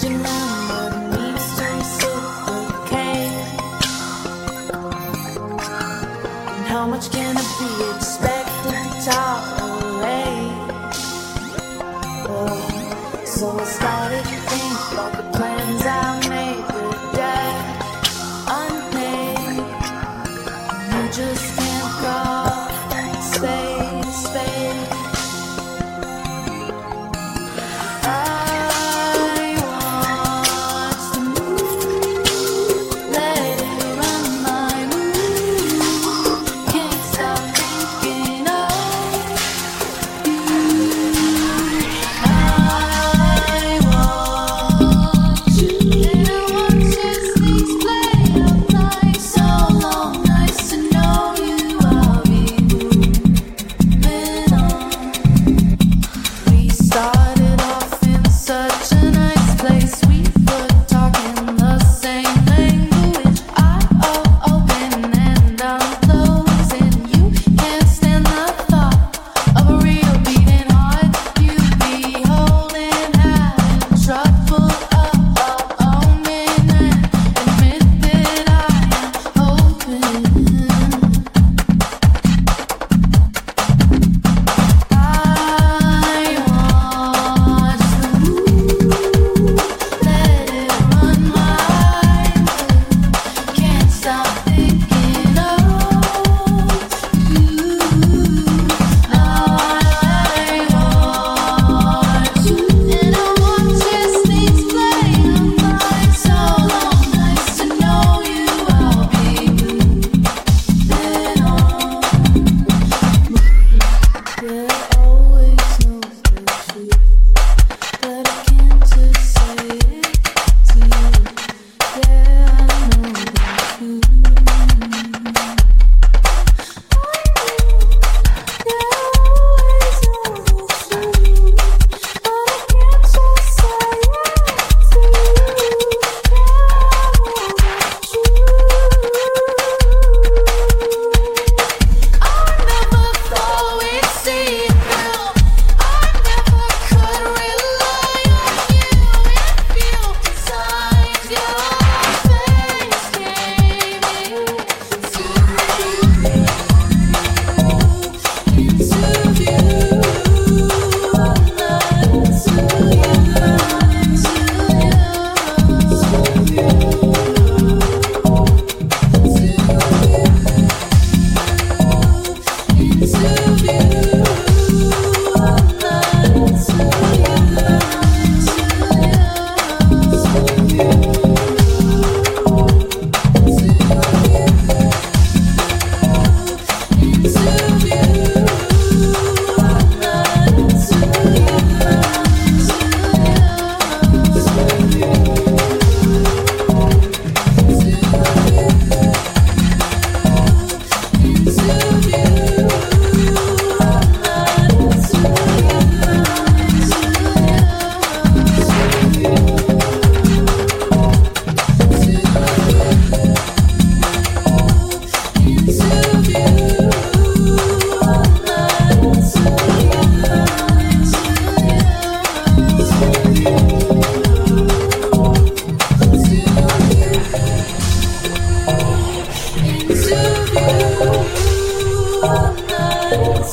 to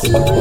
you.